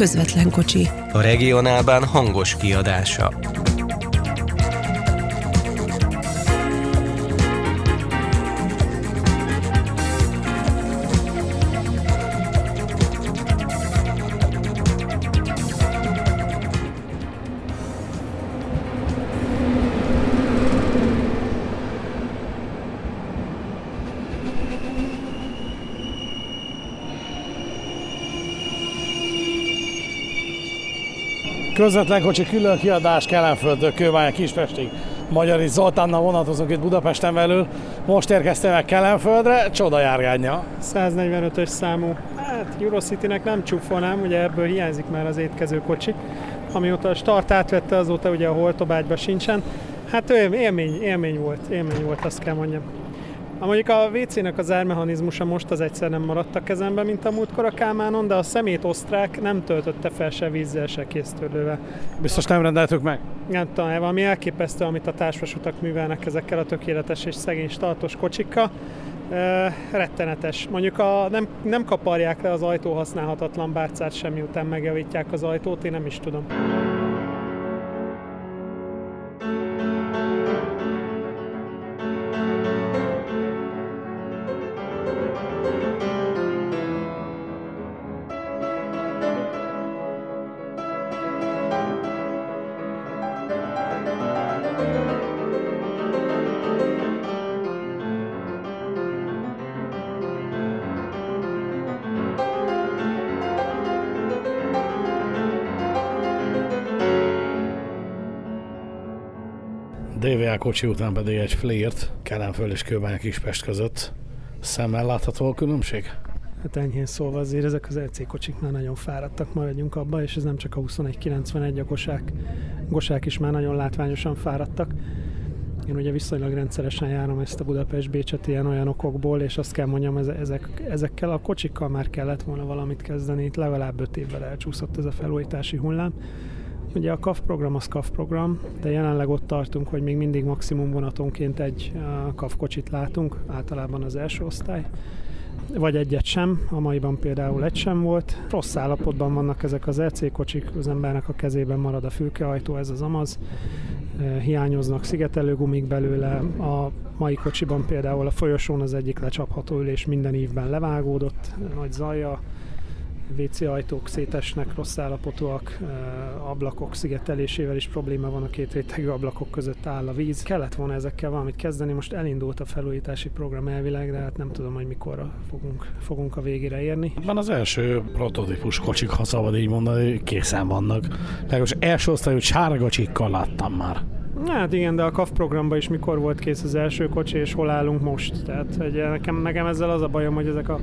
közvetlen kocsi. A regionálban hangos kiadása. Közvetlen kocsi külön kiadás Kelenföldtől Kőványa Kispestig. Magyari Zoltánnal vonatozunk itt Budapesten belül. Most érkeztem meg Kelenföldre, csoda járgánya. 145-ös számú. Hát Eurocity-nek nem csúfolnám, ugye ebből hiányzik már az étkező kocsi. Amióta a start átvette, azóta ugye a holtobágyban sincsen. Hát élmény, élmény volt, élmény volt, azt kell mondjam. A mondjuk a WC-nek az ármechanizmusa most az egyszer nem maradt a kezemben, mint a múltkor a Kálmánon, de a szemét osztrák nem töltötte fel se vízzel, se késztörlővel. Biztos nem rendeltük meg? Nem tudom, valami elképesztő, amit a társvasutak művelnek ezekkel a tökéletes és szegény startos kocsikkal. E, rettenetes. Mondjuk a, nem, nem kaparják le az ajtó használhatatlan bárcát semmi után megjavítják az ajtót, én nem is tudom. Kocsi után pedig egy flért Kelenföld és Kőbánya Kispest között. Szemmel látható a különbség? Hát enyhén szólva azért ezek az LC kocsik már nagyon fáradtak, maradjunk abba, és ez nem csak a 2191, a gosák, gosák is már nagyon látványosan fáradtak. Én ugye viszonylag rendszeresen járom ezt a Budapest-Bécset ilyen olyan okokból, és azt kell mondjam, ezek, ezekkel a kocsikkal már kellett volna valamit kezdeni, itt legalább 5 évvel elcsúszott ez a felújítási hullám. Ugye a CAF program az CAF program, de jelenleg ott tartunk, hogy még mindig maximum vonatonként egy CAF kocsit látunk, általában az első osztály. Vagy egyet sem, a maiban például egy sem volt. Rossz állapotban vannak ezek az EC kocsik, az embernek a kezében marad a fülkeajtó, ez az amaz, hiányoznak szigetelőgumik belőle, a mai kocsiban például a folyosón az egyik lecsapható ülés minden évben levágódott, nagy zaja, WC ajtók szétesnek, rossz állapotúak, ablakok szigetelésével is probléma van, a két rétegű ablakok között áll a víz. Kellett volna ezekkel valamit kezdeni, most elindult a felújítási program elvileg, de hát nem tudom, hogy mikorra fogunk, fogunk a végére érni. Van az első prototípus kocsik, ha szabad így mondani, készen vannak. Legalábbis első osztályú sárga csikkal láttam már. Hát igen, de a KAF programban is mikor volt kész az első kocsi, és hol állunk most. Tehát hogy nekem, nekem ezzel az a bajom, hogy ezek a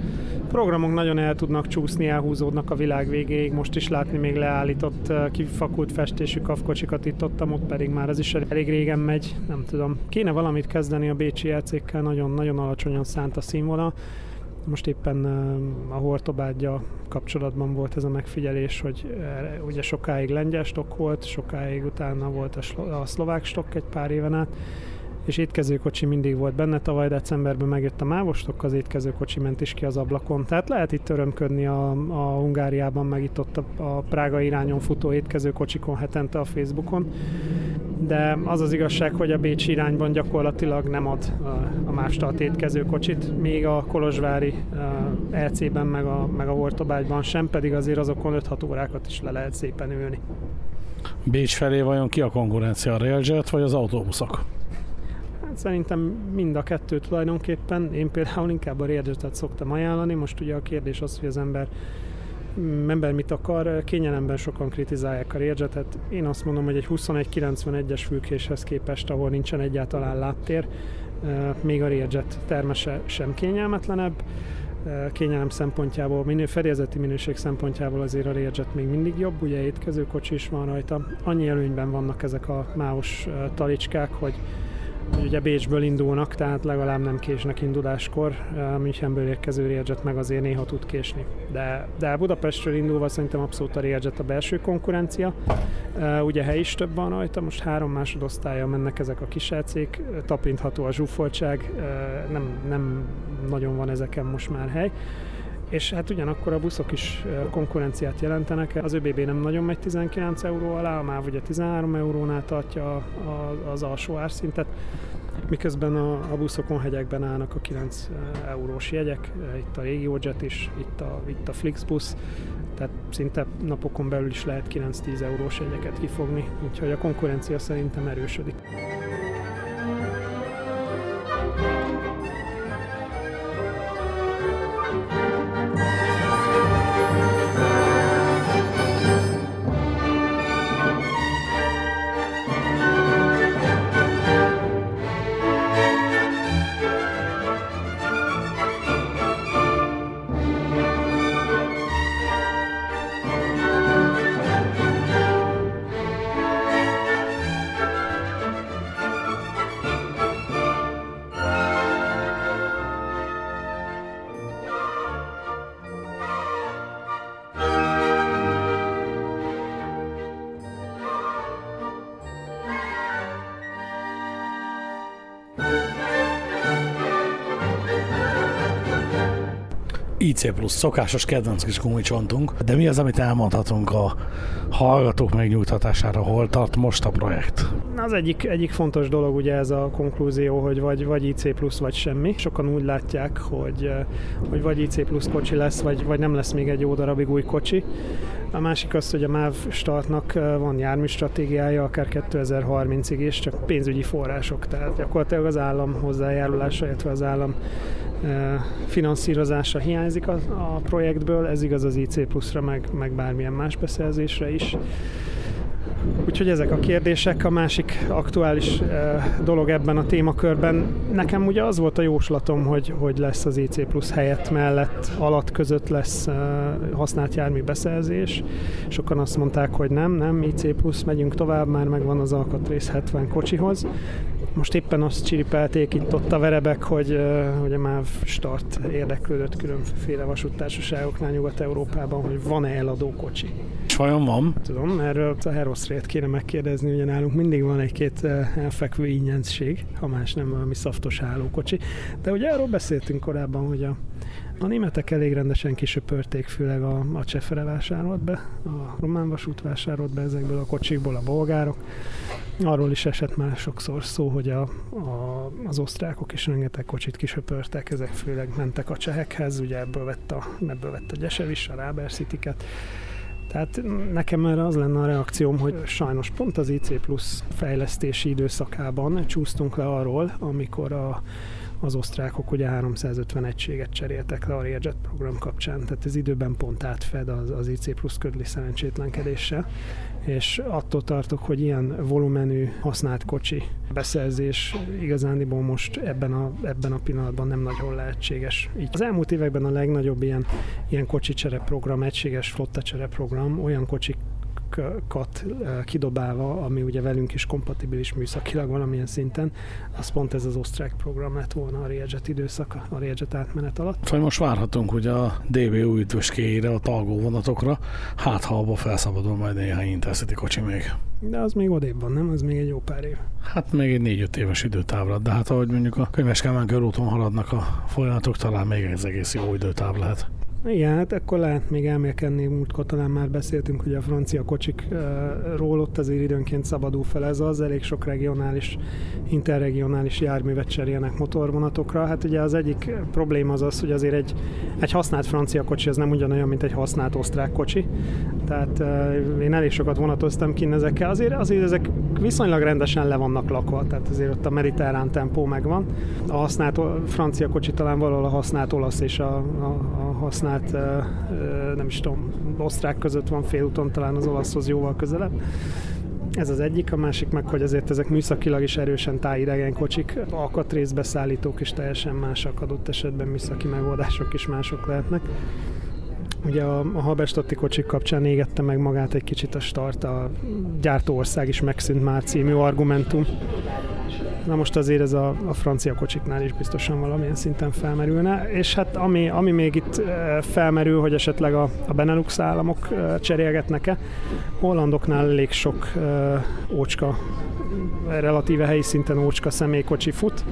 programok nagyon el tudnak csúszni, elhúzódnak a világ végéig. Most is látni még leállított, kifakult festésű KAF kocsikat itt ott, ott pedig már ez is elég régen megy. Nem tudom. Kéne valamit kezdeni a Bécsi elcékkel, nagyon, nagyon alacsonyan szánt a színvonal. Most éppen a Hortobádja kapcsolatban volt ez a megfigyelés, hogy ugye sokáig lengyel stok volt, sokáig utána volt a szlovák stok egy pár éven át, és étkezőkocsi mindig volt benne. Tavaly decemberben megjött a mávostok, az étkezőkocsi ment is ki az ablakon. Tehát lehet itt örömködni a, a Hungáriában, meg itt ott a, a Prága irányon futó étkezőkocsikon hetente a Facebookon. De az az igazság, hogy a Bécs irányban gyakorlatilag nem ad a, a mástalt étkezőkocsit, még a Kolozsvári LC-ben, meg a, meg a Hortobágyban sem, pedig azért azokon 5-6 órákat is le lehet szépen ülni. Bécs felé vajon ki a konkurencia, a Railjet vagy az autóbuszok? Szerintem mind a kettő tulajdonképpen. Én például inkább a Railjetet szoktam ajánlani. Most ugye a kérdés az, hogy az ember mm, ember mit akar, kényelemben sokan kritizálják a Railjetet. Én azt mondom, hogy egy 2191-es fülkéshez képest, ahol nincsen egyáltalán lábtér, még a Railjet termese sem kényelmetlenebb. Kényelem szempontjából, minő, fedélzeti minőség szempontjából azért a Railjet még mindig jobb, ugye étkezőkocsi is van rajta. Annyi előnyben vannak ezek a máos talicskák, hogy ugye Bécsből indulnak, tehát legalább nem késnek induláskor, Münchenből érkező Railjet meg azért néha tud késni. De, de Budapestről indulva szerintem abszolút a Railjet a belső konkurencia. Ugye hely is több van rajta, most három másodosztálya mennek ezek a kis elcék, tapintható a zsúfoltság, nem, nem nagyon van ezeken most már hely és hát ugyanakkor a buszok is konkurenciát jelentenek. Az ÖBB nem nagyon megy 19 euró alá, a MÁV ugye 13 eurónál tartja az alsó árszintet, miközben a, buszokon hegyekben állnak a 9 eurós jegyek, itt a RegioJet is, itt a, itt a Flixbus, tehát szinte napokon belül is lehet 9-10 eurós jegyeket kifogni, úgyhogy a konkurencia szerintem erősödik. IC plusz, szokásos kedvenc kis gumicsontunk, de mi az, amit elmondhatunk a hallgatók megnyugtatására, hol tart most a projekt? Az egyik, egyik fontos dolog ugye ez a konklúzió, hogy vagy, vagy IC plusz, vagy semmi. Sokan úgy látják, hogy, hogy vagy IC plusz kocsi lesz, vagy, vagy nem lesz még egy jó darabig új kocsi. A másik az, hogy a MÁV startnak van jármű stratégiája, akár 2030-ig is, csak pénzügyi források, tehát gyakorlatilag az állam hozzájárulása, illetve az állam finanszírozása hiányzik a, a projektből, ez igaz az IC pluszra, meg, meg bármilyen más beszerzésre is. Úgyhogy ezek a kérdések. A másik aktuális dolog ebben a témakörben, nekem ugye az volt a jóslatom, hogy, hogy lesz az IC plusz helyett mellett, alatt között lesz használt jármű beszerzés. Sokan azt mondták, hogy nem, nem, IC plusz, megyünk tovább, már megvan az alkatrész 70 kocsihoz. Most éppen azt csiripelték itt ott a verebek, hogy, hogy a MÁV start érdeklődött különféle vasúttársaságoknál Nyugat-Európában, hogy van-e eladó kocsi. Vajon van? Tudom, erről a Heroszrét kéne megkérdezni, ugye nálunk mindig van egy-két elfekvő ingyenszség, ha más nem valami szaftos állókocsi. De ugye arról beszéltünk korábban, hogy a a németek elég rendesen kisöpörték, főleg a, a Csefere vásárolt be, a román vasút vásárolt be ezekből a kocsikból a bolgárok. Arról is esett már sokszor szó, hogy a, a, az osztrákok is rengeteg kocsit kisöpörtek, ezek főleg mentek a csehekhez, ugye ebből vett a, ebből vett a Gyesev is, a Ráber. Tehát nekem erre az lenne a reakcióm, hogy sajnos pont az IC Plus fejlesztési időszakában csúsztunk le arról, amikor a az osztrákok ugye 350 egységet cseréltek le a Learjet program kapcsán, tehát ez időben pont átfed az, az IC plusz ködli szerencsétlenkedéssel, és attól tartok, hogy ilyen volumenű használt kocsi beszerzés igazándiból most ebben a, ebben a pillanatban nem nagyon lehetséges. Így az elmúlt években a legnagyobb ilyen, ilyen kocsi program, egységes flotta program, olyan kocsik kat kidobálva, ami ugye velünk is kompatibilis műszakilag valamilyen szinten, az pont ez az osztrák program lett volna a Railjet időszak, a Railjet átmenet alatt. Vagy most várhatunk ugye a DB új üdvöskéjére, a talgó vonatokra, hát ha abba felszabadul majd néhány Intercity kocsi még. De az még odébb van, nem? Az még egy jó pár év. Hát még egy négy-öt éves időtávra, de hát ahogy mondjuk a könyves körúton haladnak a folyamatok, talán még ez egész jó időtáv lehet. Igen, hát akkor lehet még elmélkedni, múltkor talán már beszéltünk, hogy a francia kocsikról ott azért időnként szabadul fel ez az, elég sok regionális, interregionális járművet cserélnek motorvonatokra. Hát ugye az egyik probléma az az, hogy azért egy, egy használt francia kocsi az nem ugyanolyan, mint egy használt osztrák kocsi. Tehát én elég sokat vonatoztam ki ezekkel, azért, azért ezek viszonylag rendesen le vannak lakva, tehát azért ott a mediterrán tempó megvan. A használt francia kocsi talán valahol a használt olasz és a, a, a használt nem is tudom, osztrák között van félúton, talán az olaszhoz jóval közelebb. Ez az egyik, a másik meg, hogy azért ezek műszakilag is erősen tájidegen kocsik, alkatrészbeszállítók is teljesen másak, adott esetben műszaki megoldások is mások lehetnek. Ugye a, a Halberstatti kocsik kapcsán égette meg magát egy kicsit a start, a gyártóország is megszűnt már című argumentum. Na most azért ez a, a francia kocsiknál is biztosan valamilyen szinten felmerülne, és hát ami, ami még itt felmerül, hogy esetleg a, a Benelux államok cserélgetnek-e, hollandoknál elég sok ócska relatíve helyi szinten ócska személykocsi fut.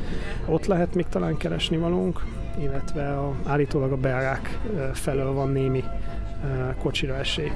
Ott lehet még talán keresni valónk. Illetve a, állítólag a belgák felől van némi kocsira esély.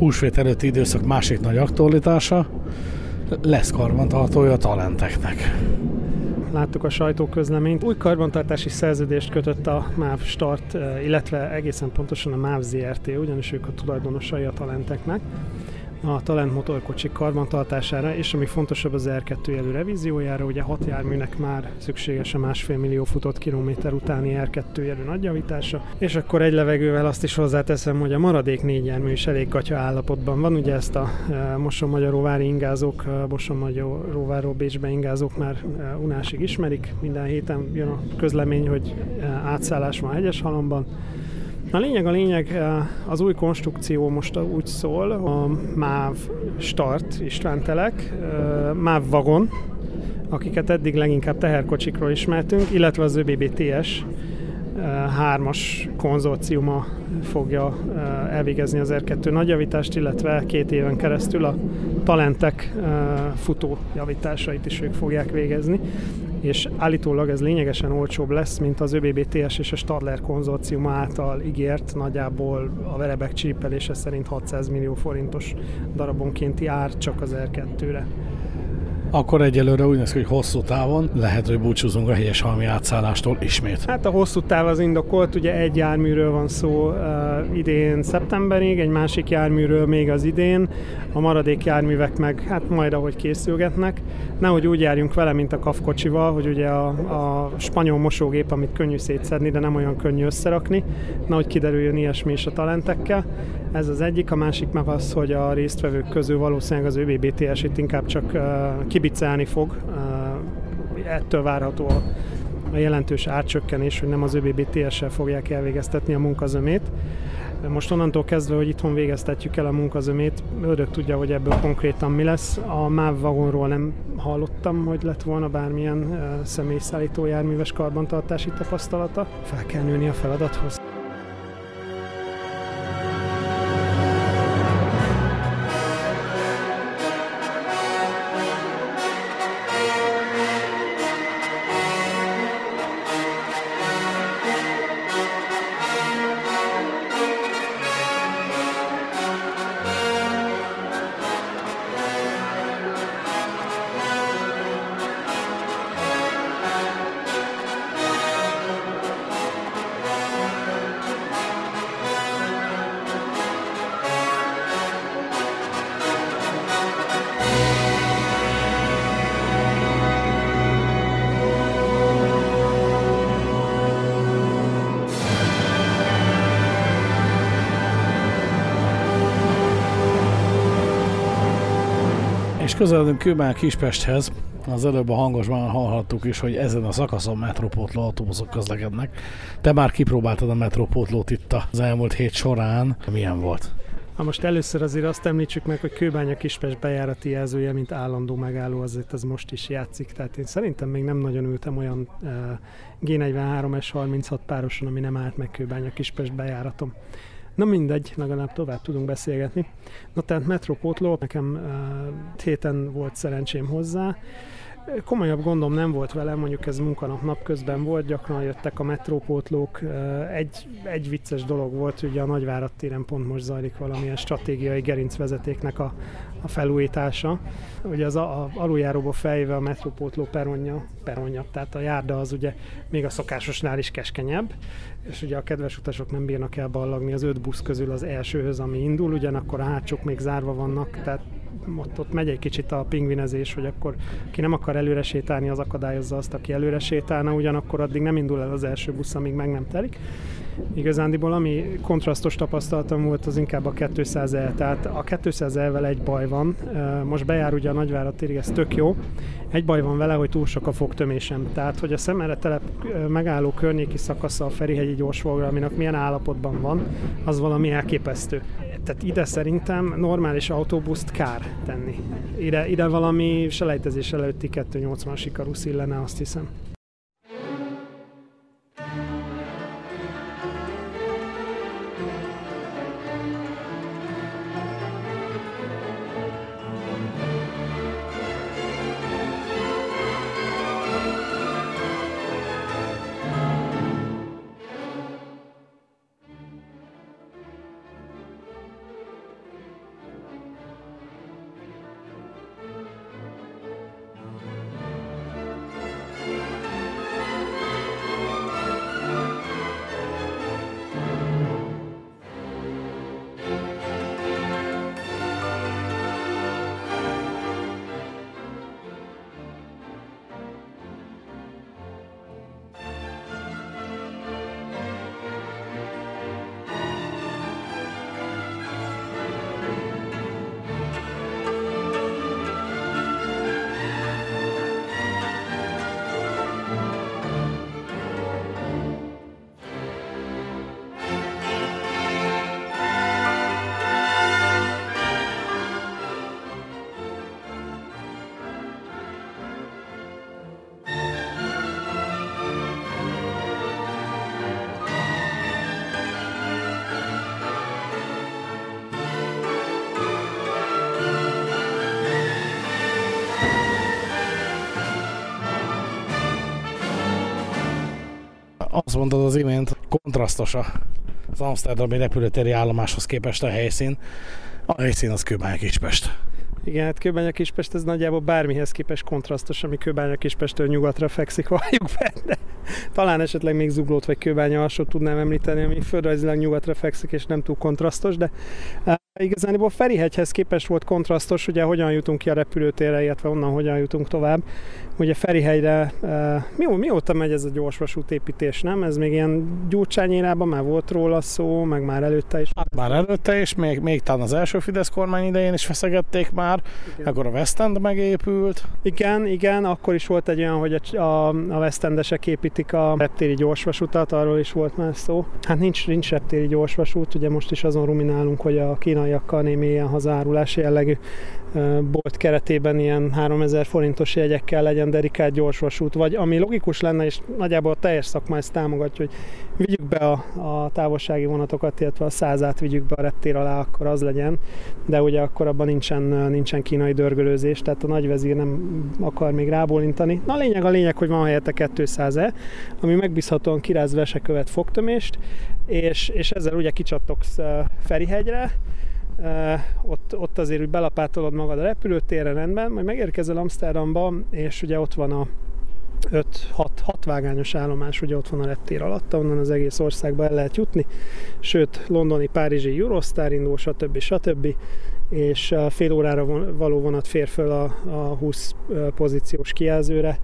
Húsvét előtti időszak másik nagy aktualitása, lesz karbantartója a talenteknek. Láttuk a sajtóközleményt. Új karbantartási szerződést kötött a MÁV Start, eh, illetve egészen pontosan a MÁV ZRT, ugyanis ők a tulajdonosai a talenteknek a Talent motorkocsik karbantartására, és ami fontosabb az R2 jelű revíziójára, ugye hat járműnek már szükséges a másfél millió futott kilométer utáni R2 jelű nagyjavítása, és akkor egy levegővel azt is hozzáteszem, hogy a maradék négy jármű is elég gatya állapotban van, ugye ezt a e, Moson-Magyaróvári ingázók, e, Moson-Magyaróváról Bécsbe ingázók már e, unásig ismerik, minden héten jön a közlemény, hogy átszállás van Hegyeshalomban, a lényeg a lényeg, eh, az új konstrukció most úgy szól, a MÁV Start István Telek, eh, MÁV Vagon, akiket eddig leginkább teherkocsikról ismertünk, illetve az ÖBBTS eh, hármas konzorciuma fogja elvégezni az R2 nagyjavítást, illetve két éven keresztül a talentek futó javításait is ők fogják végezni és állítólag ez lényegesen olcsóbb lesz, mint az ÖBBTS és a Stadler konzorcium által ígért, nagyjából a verebek csípelése szerint 600 millió forintos darabonkénti ár csak az R2-re. Akkor egyelőre úgy néz ki, hogy hosszú távon lehet, hogy búcsúzunk a helyes halmi átszállástól ismét. Hát a hosszú táv az indokolt, ugye egy járműről van szó uh, idén szeptemberig, egy másik járműről még az idén, a maradék járművek meg hát majd ahogy készülgetnek. Nehogy úgy járjunk vele, mint a kafkocsival, hogy ugye a, a spanyol mosógép, amit könnyű szétszedni, de nem olyan könnyű összerakni, nehogy kiderüljön ilyesmi is a talentekkel. Ez az egyik, a másik meg az, hogy a résztvevők közül valószínűleg az ÖBBTS itt inkább csak uh, kibicelni fog. Ettől várható a, jelentős átcsökkenés, hogy nem az ÖBBTS-sel fogják elvégeztetni a munkazömét. Most onnantól kezdve, hogy itthon végeztetjük el a munkazömét, ördög tudja, hogy ebből konkrétan mi lesz. A MÁV vagonról nem hallottam, hogy lett volna bármilyen személyszállító járműves karbantartási tapasztalata. Fel kell nőni a feladathoz. Közeledünk Kőbán Kispesthez. Az előbb a hangosban hallhattuk is, hogy ezen a szakaszon metrópótló autóbuszok közlekednek. Te már kipróbáltad a metrópótlót itt az elmúlt hét során. Milyen volt? Ha most először azért azt említsük meg, hogy Kőbánya Kispest bejárati jelzője, mint állandó megálló, azért ez most is játszik. Tehát én szerintem még nem nagyon ültem olyan uh, G43 S36 pároson, ami nem állt meg Kőbánya Kispest bejáratom. Na mindegy, legalább tovább tudunk beszélgetni. Na tehát Metropótló, nekem uh, héten volt szerencsém hozzá, Komolyabb gondom nem volt vele, mondjuk ez munkanap napközben volt, gyakran jöttek a metrópótlók. Egy, egy vicces dolog volt, ugye a Nagyvárad téren pont most zajlik valamilyen stratégiai gerincvezetéknek a, a felújítása. Ugye az a, a aluljáróba fejve a metrópótló peronja, peronja, tehát a járda az ugye még a szokásosnál is keskenyebb, és ugye a kedves utasok nem bírnak el ballagni az öt busz közül az elsőhöz, ami indul, ugyanakkor a hátsók még zárva vannak, tehát ott, ott megy egy kicsit a pingvinezés, hogy akkor ki nem akar előre sétálni, az akadályozza azt, aki előre sétálna, ugyanakkor addig nem indul el az első busz, amíg meg nem telik. Igazándiból ami kontrasztos tapasztalatom volt, az inkább a 200 el. Tehát a 200 elvel egy baj van. Most bejár ugye a Nagyvárad térig, ez tök jó. Egy baj van vele, hogy túl sok a fogtömésem. Tehát, hogy a szemere telep megálló környéki szakasza a Ferihegyi gyorsfogra, aminek milyen állapotban van, az valami elképesztő. Tehát ide szerintem normális autóbuszt kár tenni. Ide, ide valami selejtezés előtti 280-as ikarusz illene, azt hiszem. Azt mondod az imént, kontrasztos az Amsterdami repülőtéri állomáshoz képest a helyszín. A helyszín az Kőbánya Kispest. Igen, hát Kőbánya Kispest ez nagyjából bármihez képest kontrasztos, ami Kőbánya Kispestől nyugatra fekszik, valljuk be, de talán esetleg még Zuglót vagy Kőbánya alsót tudnám említeni, ami földrajzilag nyugatra fekszik és nem túl kontrasztos, de Igazából Ferihegyhez képest volt kontrasztos, ugye hogyan jutunk ki a repülőtérre, illetve onnan hogyan jutunk tovább. Ugye Ferihegyre, uh, mi, mióta megy ez a gyorsvasút építés, nem? Ez még ilyen gyurcsányérában már volt róla szó, meg már előtte is. Hát már előtte is, még, még talán az első Fidesz kormány idején is feszegették már, igen. akkor a West End megépült. Igen, igen, akkor is volt egy olyan, hogy a, a, a West Endesek építik a reptéri gyorsvasutat, arról is volt már szó. Hát nincs, nincs reptéri gyorsvasút, ugye most is azon ruminálunk, hogy a kínai kínaiakkal némi ilyen hazárulás jellegű bolt keretében ilyen 3000 forintos jegyekkel legyen dedikált gyorsvasút, vagy ami logikus lenne, és nagyjából a teljes szakma ezt támogatja, hogy vigyük be a, a távolsági vonatokat, illetve a százát vigyük be a reptér alá, akkor az legyen, de ugye akkor abban nincsen, nincsen kínai dörgölőzés, tehát a nagyvezír nem akar még rábólintani. Na a lényeg a lényeg, hogy van helyette 200-e, ami megbízhatóan kiráz vesekövet fogtömést, és, és ezzel ugye kicsatogsz Ferihegyre, ott, ott azért úgy belapátolod magad a repülőtérre rendben, majd megérkezel Amsterdamba, és ugye ott van a 5-6 vágányos állomás, ugye ott van a reptér alatt, onnan az egész országba el lehet jutni, sőt, londoni, párizsi Eurostar indul, stb. stb. és fél órára való vonat fér föl a, a 20 pozíciós kijelzőre.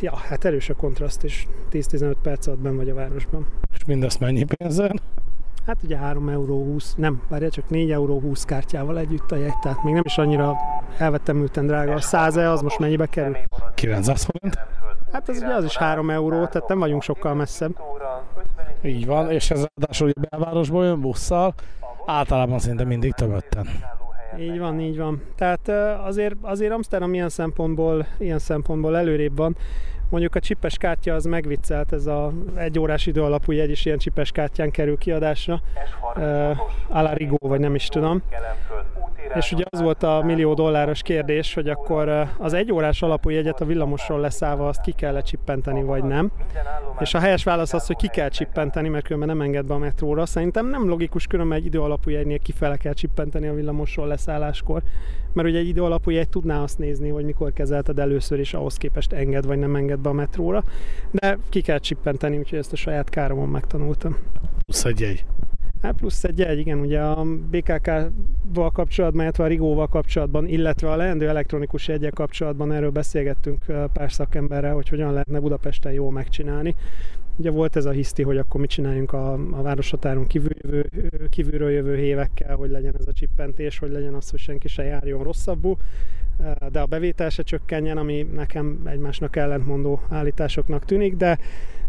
Ja, hát erős a kontraszt, és 10-15 perc alatt ben vagy a városban. És mindezt mennyi pénzen? Hát ugye 3 euró 20, nem, várja csak 4 euró 20 kártyával együtt a jegy, tehát még nem is annyira elvettem műten drága. A 100 az most mennyibe kerül? 900 forint. Hát ez ugye az is 3 euró, tehát nem vagyunk sokkal messzebb. Így van, és ez ráadásul ugye belvárosból jön busszal, általában szinte mindig töbötten. Így van, így van. Tehát azért, azért Amsterdam ilyen szempontból, ilyen szempontból előrébb van. Mondjuk a csipes kártya az megviccelt, ez a egy órás idő alapú jegy is ilyen csipes kártyán kerül kiadásra. Uh, Alarigo, vagy nem is tudom. És ugye az volt a millió dolláros kérdés, hogy akkor az egy órás alapú jegyet a villamosról leszállva azt ki kell csippenteni, vagy nem. És a helyes válasz az, hogy ki kell csippenteni, mert különben nem enged be a metróra. Szerintem nem logikus, különben egy idő alapú jegynél kifele kell csippenteni a villamosról leszálláskor. Mert ugye egy idő alapú jegy tudná azt nézni, hogy mikor kezelted először, és ahhoz képest enged vagy nem enged be a metróra. De ki kell csippenteni, úgyhogy ezt a saját káromon megtanultam. Plusz egy jegy. Hát plusz egy egy, igen, ugye a BKK-val kapcsolatban, illetve a Rigóval kapcsolatban, illetve a leendő elektronikus jegyek kapcsolatban erről beszélgettünk pár szakemberrel, hogy hogyan lehetne Budapesten jól megcsinálni. Ugye volt ez a hiszti, hogy akkor mit csináljunk a, a városhatáron kívül jövő, kívülről jövő évekkel, hogy legyen ez a csippentés, hogy legyen az, hogy senki se járjon rosszabbul, de a bevétel se csökkenjen, ami nekem egymásnak ellentmondó állításoknak tűnik, de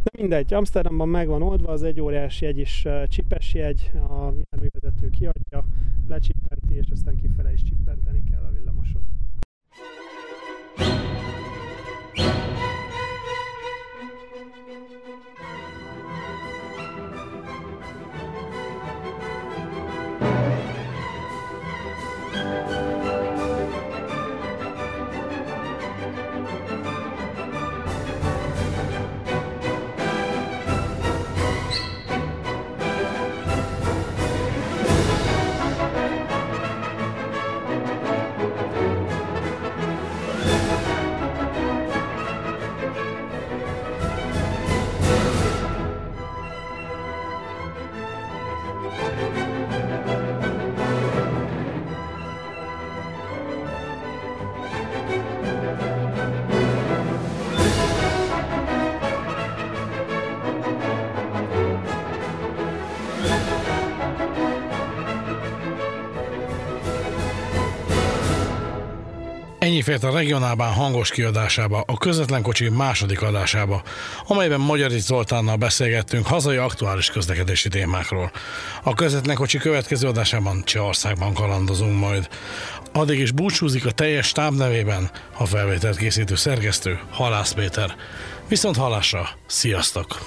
de mindegy, Amsterdamban meg van oldva, az egy órás jegy is csipes jegy, a járművezető kiadja, lecsippenti, és aztán kifele is csippenteni kell a villamoson. Ennyi fért a regionálban hangos kiadásába, a közvetlen kocsi második adásába, amelyben Magyari Zoltánnal beszélgettünk hazai aktuális közlekedési témákról. A közvetlen kocsi következő adásában Csehországban kalandozunk majd. Addig is búcsúzik a teljes stáb nevében a felvételt készítő szerkesztő Halász Péter. Viszont halásra, sziasztok!